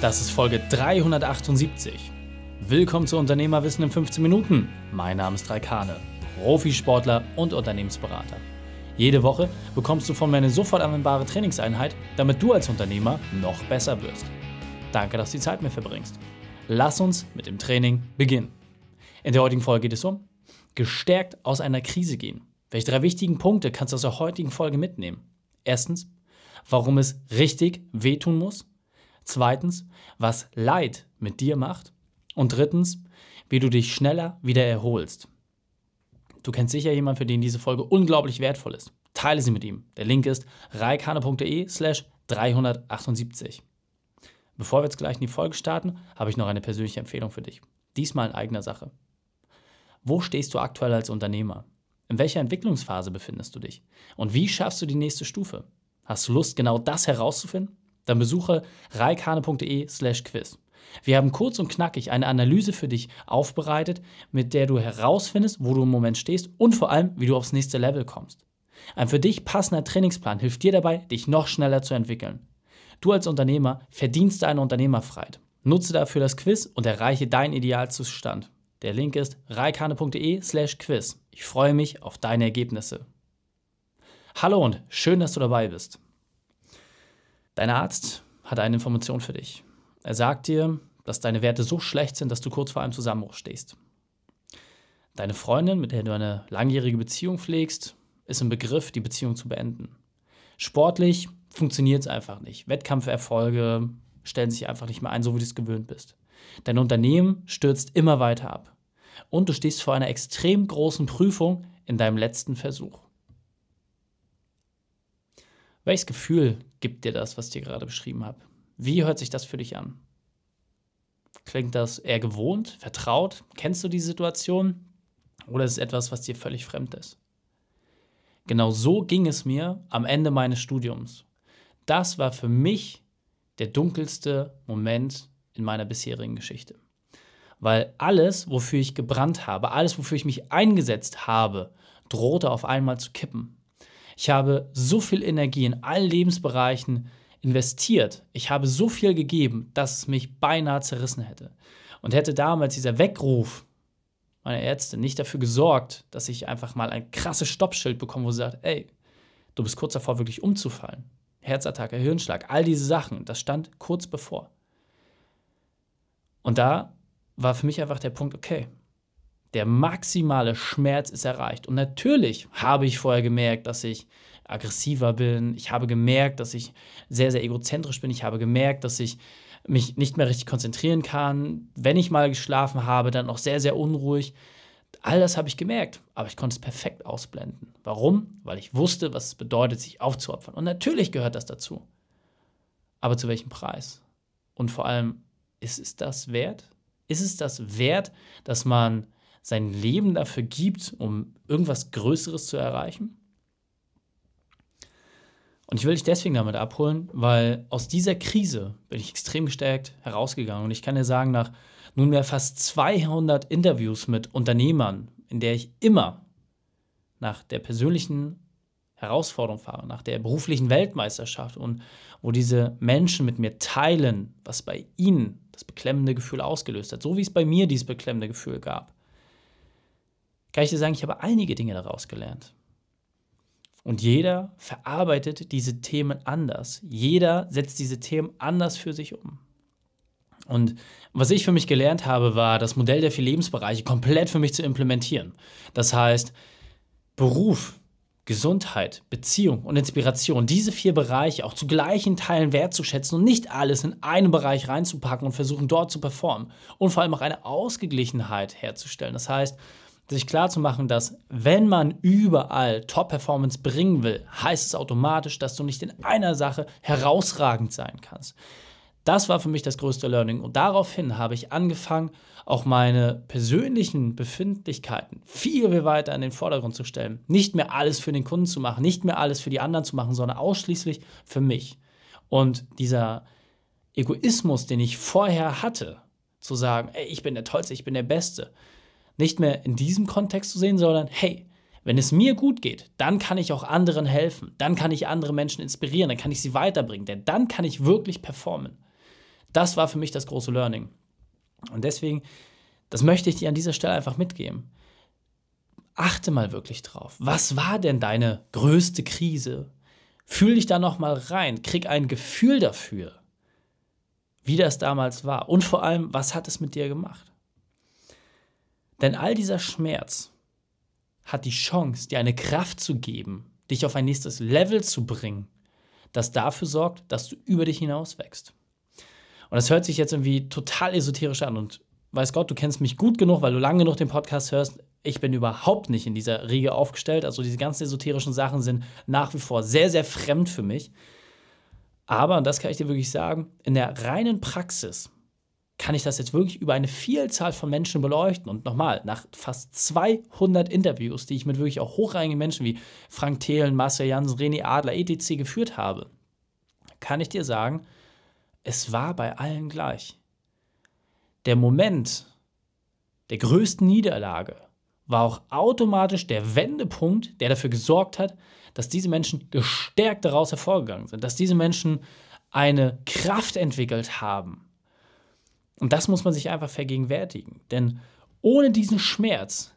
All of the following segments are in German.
Das ist Folge 378. Willkommen zu Unternehmerwissen in 15 Minuten. Mein Name ist Raikane, Profisportler und Unternehmensberater. Jede Woche bekommst du von mir eine sofort anwendbare Trainingseinheit, damit du als Unternehmer noch besser wirst. Danke, dass du die Zeit mit verbringst. Lass uns mit dem Training beginnen. In der heutigen Folge geht es um gestärkt aus einer Krise gehen. Welche drei wichtigen Punkte kannst du aus der heutigen Folge mitnehmen? Erstens, warum es richtig wehtun muss. Zweitens, was Leid mit dir macht. Und drittens, wie du dich schneller wieder erholst. Du kennst sicher jemanden, für den diese Folge unglaublich wertvoll ist. Teile sie mit ihm. Der Link ist reikane.de slash 378. Bevor wir jetzt gleich in die Folge starten, habe ich noch eine persönliche Empfehlung für dich. Diesmal in eigener Sache. Wo stehst du aktuell als Unternehmer? In welcher Entwicklungsphase befindest du dich? Und wie schaffst du die nächste Stufe? Hast du Lust, genau das herauszufinden? Dann besuche reikane.de/slash quiz. Wir haben kurz und knackig eine Analyse für dich aufbereitet, mit der du herausfindest, wo du im Moment stehst und vor allem, wie du aufs nächste Level kommst. Ein für dich passender Trainingsplan hilft dir dabei, dich noch schneller zu entwickeln. Du als Unternehmer verdienst deine Unternehmerfreiheit. Nutze dafür das Quiz und erreiche deinen Idealzustand. Der Link ist reikane.de/slash quiz. Ich freue mich auf deine Ergebnisse. Hallo und schön, dass du dabei bist. Dein Arzt hat eine Information für dich. Er sagt dir, dass deine Werte so schlecht sind, dass du kurz vor einem Zusammenbruch stehst. Deine Freundin, mit der du eine langjährige Beziehung pflegst, ist im Begriff, die Beziehung zu beenden. Sportlich funktioniert es einfach nicht. Wettkampferfolge stellen sich einfach nicht mehr ein, so wie du es gewöhnt bist. Dein Unternehmen stürzt immer weiter ab. Und du stehst vor einer extrem großen Prüfung in deinem letzten Versuch. Welches Gefühl gibt dir das, was ich dir gerade beschrieben habe? Wie hört sich das für dich an? Klingt das eher gewohnt, vertraut? Kennst du die Situation? Oder ist es etwas, was dir völlig fremd ist? Genau so ging es mir am Ende meines Studiums. Das war für mich der dunkelste Moment in meiner bisherigen Geschichte. Weil alles, wofür ich gebrannt habe, alles, wofür ich mich eingesetzt habe, drohte auf einmal zu kippen. Ich habe so viel Energie in allen Lebensbereichen investiert. Ich habe so viel gegeben, dass es mich beinahe zerrissen hätte. Und hätte damals dieser Weckruf meiner Ärzte nicht dafür gesorgt, dass ich einfach mal ein krasses Stoppschild bekomme, wo sie sagt, ey, du bist kurz davor, wirklich umzufallen. Herzattacke, Hirnschlag, all diese Sachen, das stand kurz bevor. Und da war für mich einfach der Punkt, okay, der maximale Schmerz ist erreicht. Und natürlich habe ich vorher gemerkt, dass ich aggressiver bin. Ich habe gemerkt, dass ich sehr, sehr egozentrisch bin. Ich habe gemerkt, dass ich mich nicht mehr richtig konzentrieren kann. Wenn ich mal geschlafen habe, dann auch sehr, sehr unruhig. All das habe ich gemerkt, aber ich konnte es perfekt ausblenden. Warum? Weil ich wusste, was es bedeutet, sich aufzuopfern. Und natürlich gehört das dazu. Aber zu welchem Preis? Und vor allem, ist es das wert? Ist es das wert, dass man sein Leben dafür gibt, um irgendwas Größeres zu erreichen? Und ich will dich deswegen damit abholen, weil aus dieser Krise bin ich extrem gestärkt herausgegangen. Und ich kann dir sagen, nach nunmehr fast 200 Interviews mit Unternehmern, in der ich immer nach der persönlichen Herausforderung fahre, nach der beruflichen Weltmeisterschaft und wo diese Menschen mit mir teilen, was bei ihnen das beklemmende Gefühl ausgelöst hat, so wie es bei mir dieses beklemmende Gefühl gab, kann ich dir sagen, ich habe einige Dinge daraus gelernt. Und jeder verarbeitet diese Themen anders. Jeder setzt diese Themen anders für sich um. Und was ich für mich gelernt habe, war, das Modell der vier Lebensbereiche komplett für mich zu implementieren. Das heißt, Beruf, Gesundheit, Beziehung und Inspiration, diese vier Bereiche auch zu gleichen Teilen wertzuschätzen und nicht alles in einen Bereich reinzupacken und versuchen, dort zu performen. Und vor allem auch eine Ausgeglichenheit herzustellen. Das heißt, sich klarzumachen, dass wenn man überall Top-Performance bringen will, heißt es automatisch, dass du nicht in einer Sache herausragend sein kannst. Das war für mich das größte Learning. Und daraufhin habe ich angefangen, auch meine persönlichen Befindlichkeiten viel, viel weiter in den Vordergrund zu stellen. Nicht mehr alles für den Kunden zu machen, nicht mehr alles für die anderen zu machen, sondern ausschließlich für mich. Und dieser Egoismus, den ich vorher hatte, zu sagen, ey, ich bin der Tollste, ich bin der Beste, nicht mehr in diesem Kontext zu sehen, sondern hey, wenn es mir gut geht, dann kann ich auch anderen helfen, dann kann ich andere Menschen inspirieren, dann kann ich sie weiterbringen, denn dann kann ich wirklich performen. Das war für mich das große Learning. Und deswegen, das möchte ich dir an dieser Stelle einfach mitgeben. Achte mal wirklich drauf. Was war denn deine größte Krise? Fühl dich da noch mal rein, krieg ein Gefühl dafür, wie das damals war und vor allem, was hat es mit dir gemacht? Denn all dieser Schmerz hat die Chance, dir eine Kraft zu geben, dich auf ein nächstes Level zu bringen, das dafür sorgt, dass du über dich hinaus wächst. Und das hört sich jetzt irgendwie total esoterisch an und weiß Gott, du kennst mich gut genug, weil du lange genug den Podcast hörst. Ich bin überhaupt nicht in dieser Riege aufgestellt. Also diese ganzen esoterischen Sachen sind nach wie vor sehr, sehr fremd für mich. Aber, und das kann ich dir wirklich sagen, in der reinen Praxis kann ich das jetzt wirklich über eine Vielzahl von Menschen beleuchten. Und nochmal, nach fast 200 Interviews, die ich mit wirklich auch hochrangigen Menschen wie Frank Thelen, Marcel Jansen, René Adler, etc. geführt habe, kann ich dir sagen, es war bei allen gleich. Der Moment der größten Niederlage war auch automatisch der Wendepunkt, der dafür gesorgt hat, dass diese Menschen gestärkt daraus hervorgegangen sind, dass diese Menschen eine Kraft entwickelt haben, und das muss man sich einfach vergegenwärtigen. Denn ohne diesen Schmerz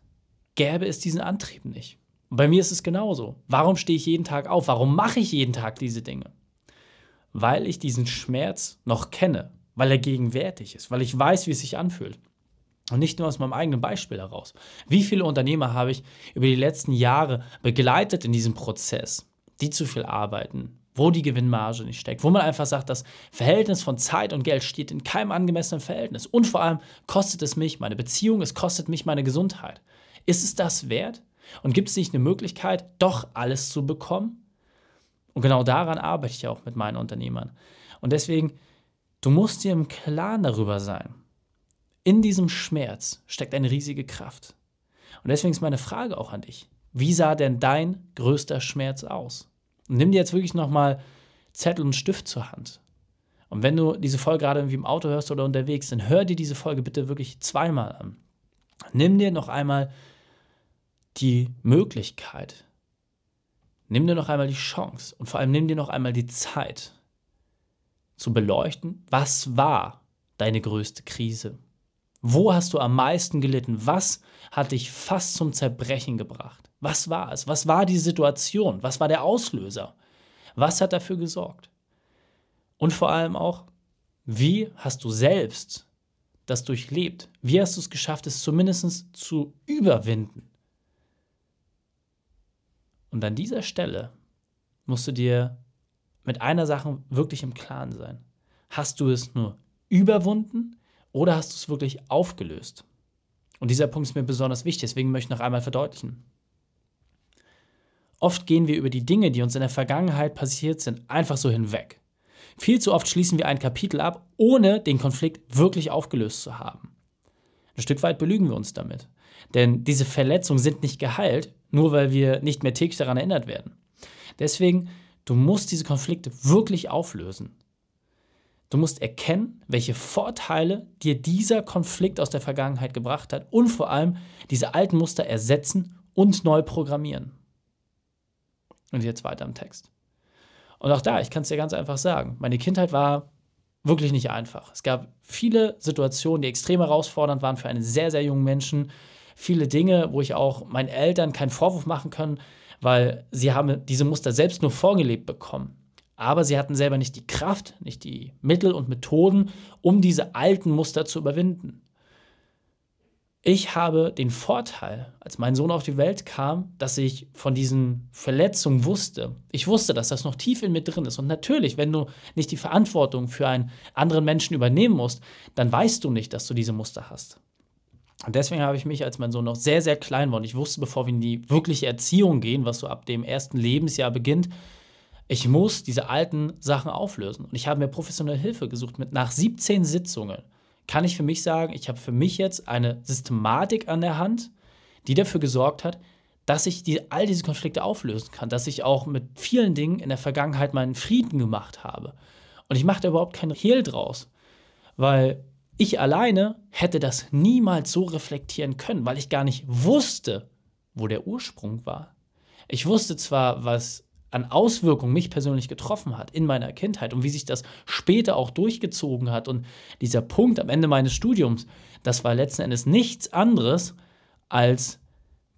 gäbe es diesen Antrieb nicht. Und bei mir ist es genauso. Warum stehe ich jeden Tag auf? Warum mache ich jeden Tag diese Dinge? Weil ich diesen Schmerz noch kenne, weil er gegenwärtig ist, weil ich weiß, wie es sich anfühlt. Und nicht nur aus meinem eigenen Beispiel heraus. Wie viele Unternehmer habe ich über die letzten Jahre begleitet in diesem Prozess, die zu viel arbeiten, wo die Gewinnmarge nicht steckt, wo man einfach sagt, das Verhältnis von Zeit und Geld steht in keinem angemessenen Verhältnis. Und vor allem kostet es mich meine Beziehung, es kostet mich meine Gesundheit. Ist es das wert? Und gibt es nicht eine Möglichkeit, doch alles zu bekommen? Und genau daran arbeite ich auch mit meinen Unternehmern. Und deswegen, du musst dir im Klaren darüber sein. In diesem Schmerz steckt eine riesige Kraft. Und deswegen ist meine Frage auch an dich. Wie sah denn dein größter Schmerz aus? Und nimm dir jetzt wirklich nochmal Zettel und Stift zur Hand. Und wenn du diese Folge gerade irgendwie im Auto hörst oder unterwegs, dann hör dir diese Folge bitte wirklich zweimal an. Nimm dir noch einmal die Möglichkeit, nimm dir noch einmal die Chance und vor allem nimm dir noch einmal die Zeit zu beleuchten, was war deine größte Krise? Wo hast du am meisten gelitten? Was hat dich fast zum Zerbrechen gebracht? Was war es? Was war die Situation? Was war der Auslöser? Was hat dafür gesorgt? Und vor allem auch, wie hast du selbst das durchlebt? Wie hast du es geschafft, es zumindest zu überwinden? Und an dieser Stelle musst du dir mit einer Sache wirklich im Klaren sein. Hast du es nur überwunden oder hast du es wirklich aufgelöst? Und dieser Punkt ist mir besonders wichtig, deswegen möchte ich noch einmal verdeutlichen. Oft gehen wir über die Dinge, die uns in der Vergangenheit passiert sind, einfach so hinweg. Viel zu oft schließen wir ein Kapitel ab, ohne den Konflikt wirklich aufgelöst zu haben. Ein Stück weit belügen wir uns damit. Denn diese Verletzungen sind nicht geheilt, nur weil wir nicht mehr täglich daran erinnert werden. Deswegen, du musst diese Konflikte wirklich auflösen. Du musst erkennen, welche Vorteile dir dieser Konflikt aus der Vergangenheit gebracht hat und vor allem diese alten Muster ersetzen und neu programmieren. Und jetzt weiter im Text. Und auch da, ich kann es dir ganz einfach sagen, meine Kindheit war wirklich nicht einfach. Es gab viele Situationen, die extrem herausfordernd waren für einen sehr, sehr jungen Menschen. Viele Dinge, wo ich auch meinen Eltern keinen Vorwurf machen kann, weil sie haben diese Muster selbst nur vorgelebt bekommen. Aber sie hatten selber nicht die Kraft, nicht die Mittel und Methoden, um diese alten Muster zu überwinden. Ich habe den Vorteil, als mein Sohn auf die Welt kam, dass ich von diesen Verletzungen wusste. Ich wusste, dass das noch tief in mir drin ist. Und natürlich, wenn du nicht die Verantwortung für einen anderen Menschen übernehmen musst, dann weißt du nicht, dass du diese Muster hast. Und deswegen habe ich mich, als mein Sohn noch sehr, sehr klein war, und ich wusste, bevor wir in die wirkliche Erziehung gehen, was so ab dem ersten Lebensjahr beginnt, ich muss diese alten Sachen auflösen. Und ich habe mir professionelle Hilfe gesucht mit nach 17 Sitzungen kann ich für mich sagen, ich habe für mich jetzt eine Systematik an der Hand, die dafür gesorgt hat, dass ich die, all diese Konflikte auflösen kann, dass ich auch mit vielen Dingen in der Vergangenheit meinen Frieden gemacht habe. Und ich mache da überhaupt keinen Hehl draus, weil ich alleine hätte das niemals so reflektieren können, weil ich gar nicht wusste, wo der Ursprung war. Ich wusste zwar, was an Auswirkungen mich persönlich getroffen hat in meiner Kindheit und wie sich das später auch durchgezogen hat und dieser Punkt am Ende meines Studiums, das war letzten Endes nichts anderes als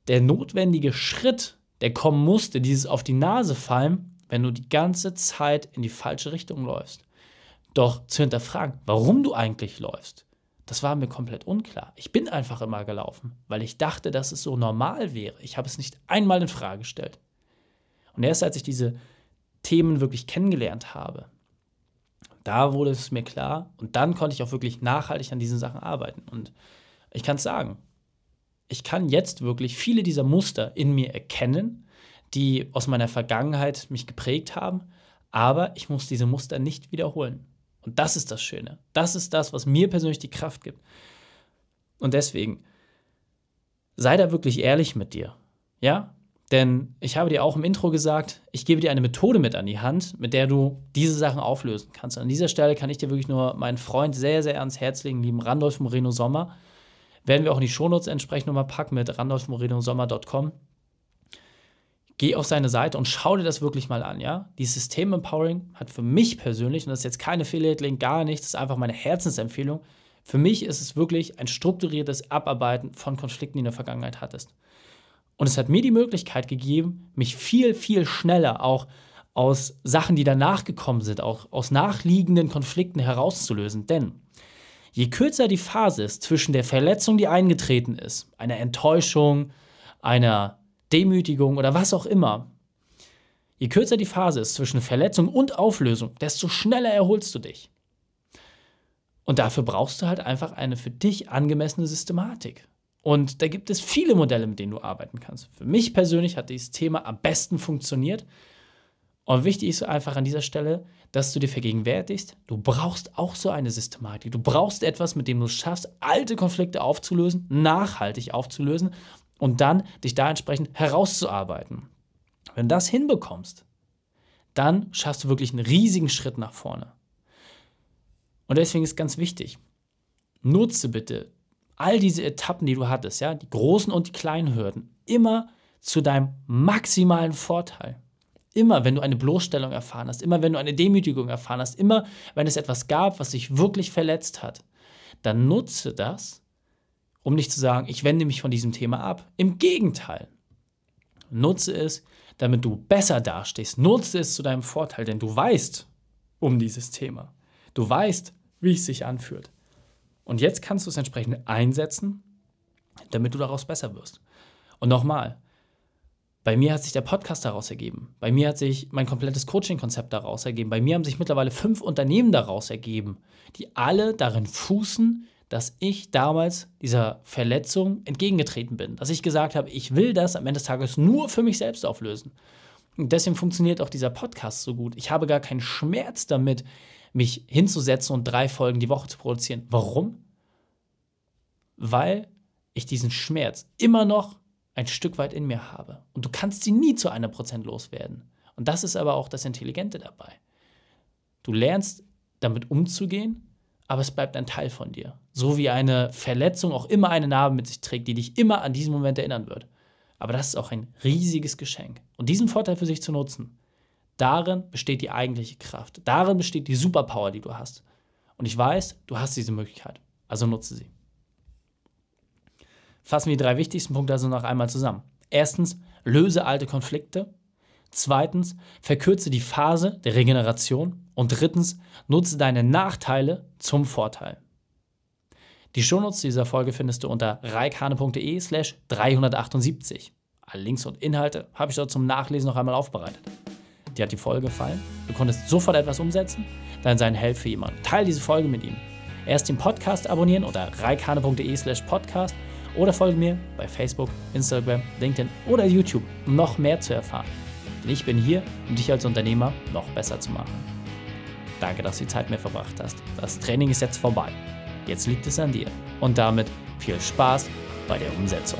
der notwendige Schritt, der kommen musste, dieses auf die Nase fallen, wenn du die ganze Zeit in die falsche Richtung läufst. Doch zu hinterfragen, warum du eigentlich läufst, das war mir komplett unklar. Ich bin einfach immer gelaufen, weil ich dachte, dass es so normal wäre. Ich habe es nicht einmal in Frage gestellt. Und erst als ich diese Themen wirklich kennengelernt habe, da wurde es mir klar und dann konnte ich auch wirklich nachhaltig an diesen Sachen arbeiten. Und ich kann es sagen, ich kann jetzt wirklich viele dieser Muster in mir erkennen, die aus meiner Vergangenheit mich geprägt haben, aber ich muss diese Muster nicht wiederholen. Und das ist das Schöne. Das ist das, was mir persönlich die Kraft gibt. Und deswegen, sei da wirklich ehrlich mit dir. Ja? Denn ich habe dir auch im Intro gesagt, ich gebe dir eine Methode mit an die Hand, mit der du diese Sachen auflösen kannst. Und an dieser Stelle kann ich dir wirklich nur meinen Freund sehr, sehr ans Herz legen, lieben Randolph Moreno Sommer. Werden wir auch in die Shownotes entsprechend nochmal packen mit randolphmorinosommer.com. Geh auf seine Seite und schau dir das wirklich mal an, ja? Die System Empowering hat für mich persönlich, und das ist jetzt keine Affiliate-Link, gar nichts, das ist einfach meine Herzensempfehlung. Für mich ist es wirklich ein strukturiertes Abarbeiten von Konflikten, die du in der Vergangenheit hattest. Und es hat mir die Möglichkeit gegeben, mich viel, viel schneller auch aus Sachen, die danach gekommen sind, auch aus nachliegenden Konflikten herauszulösen. Denn je kürzer die Phase ist zwischen der Verletzung, die eingetreten ist, einer Enttäuschung, einer Demütigung oder was auch immer, je kürzer die Phase ist zwischen Verletzung und Auflösung, desto schneller erholst du dich. Und dafür brauchst du halt einfach eine für dich angemessene Systematik. Und da gibt es viele Modelle, mit denen du arbeiten kannst. Für mich persönlich hat dieses Thema am besten funktioniert. Und wichtig ist einfach an dieser Stelle, dass du dir vergegenwärtigst, du brauchst auch so eine Systematik. Du brauchst etwas, mit dem du es schaffst, alte Konflikte aufzulösen, nachhaltig aufzulösen und dann dich da entsprechend herauszuarbeiten. Wenn du das hinbekommst, dann schaffst du wirklich einen riesigen Schritt nach vorne. Und deswegen ist ganz wichtig, nutze bitte all diese Etappen, die du hattest, ja, die großen und die kleinen Hürden, immer zu deinem maximalen Vorteil. Immer, wenn du eine Bloßstellung erfahren hast, immer, wenn du eine Demütigung erfahren hast, immer, wenn es etwas gab, was dich wirklich verletzt hat, dann nutze das, um nicht zu sagen, ich wende mich von diesem Thema ab. Im Gegenteil, nutze es, damit du besser dastehst. Nutze es zu deinem Vorteil, denn du weißt um dieses Thema. Du weißt, wie es sich anfühlt. Und jetzt kannst du es entsprechend einsetzen, damit du daraus besser wirst. Und nochmal, bei mir hat sich der Podcast daraus ergeben. Bei mir hat sich mein komplettes Coaching-Konzept daraus ergeben. Bei mir haben sich mittlerweile fünf Unternehmen daraus ergeben, die alle darin fußen, dass ich damals dieser Verletzung entgegengetreten bin. Dass ich gesagt habe, ich will das am Ende des Tages nur für mich selbst auflösen. Und deswegen funktioniert auch dieser Podcast so gut. Ich habe gar keinen Schmerz damit, mich hinzusetzen und drei Folgen die Woche zu produzieren. Warum? Weil ich diesen Schmerz immer noch ein Stück weit in mir habe. Und du kannst sie nie zu einem Prozent loswerden. Und das ist aber auch das Intelligente dabei. Du lernst damit umzugehen, aber es bleibt ein Teil von dir. So wie eine Verletzung auch immer eine Narbe mit sich trägt, die dich immer an diesen Moment erinnern wird. Aber das ist auch ein riesiges Geschenk. Und diesen Vorteil für sich zu nutzen, Darin besteht die eigentliche Kraft. Darin besteht die Superpower, die du hast. Und ich weiß, du hast diese Möglichkeit. Also nutze sie. Fassen wir die drei wichtigsten Punkte also noch einmal zusammen. Erstens, löse alte Konflikte. Zweitens, verkürze die Phase der Regeneration. Und drittens, nutze deine Nachteile zum Vorteil. Die Shownotes dieser Folge findest du unter reikane.de slash 378. Alle Links und Inhalte habe ich dort zum Nachlesen noch einmal aufbereitet dir hat die Folge gefallen, du konntest sofort etwas umsetzen, dann sei ein Held für jemanden. Teil diese Folge mit ihm. Erst den Podcast abonnieren unter reikane.de slash podcast oder folge mir bei Facebook, Instagram, LinkedIn oder YouTube, um noch mehr zu erfahren. Denn ich bin hier, um dich als Unternehmer noch besser zu machen. Danke, dass du die Zeit mit verbracht hast. Das Training ist jetzt vorbei. Jetzt liegt es an dir. Und damit viel Spaß bei der Umsetzung.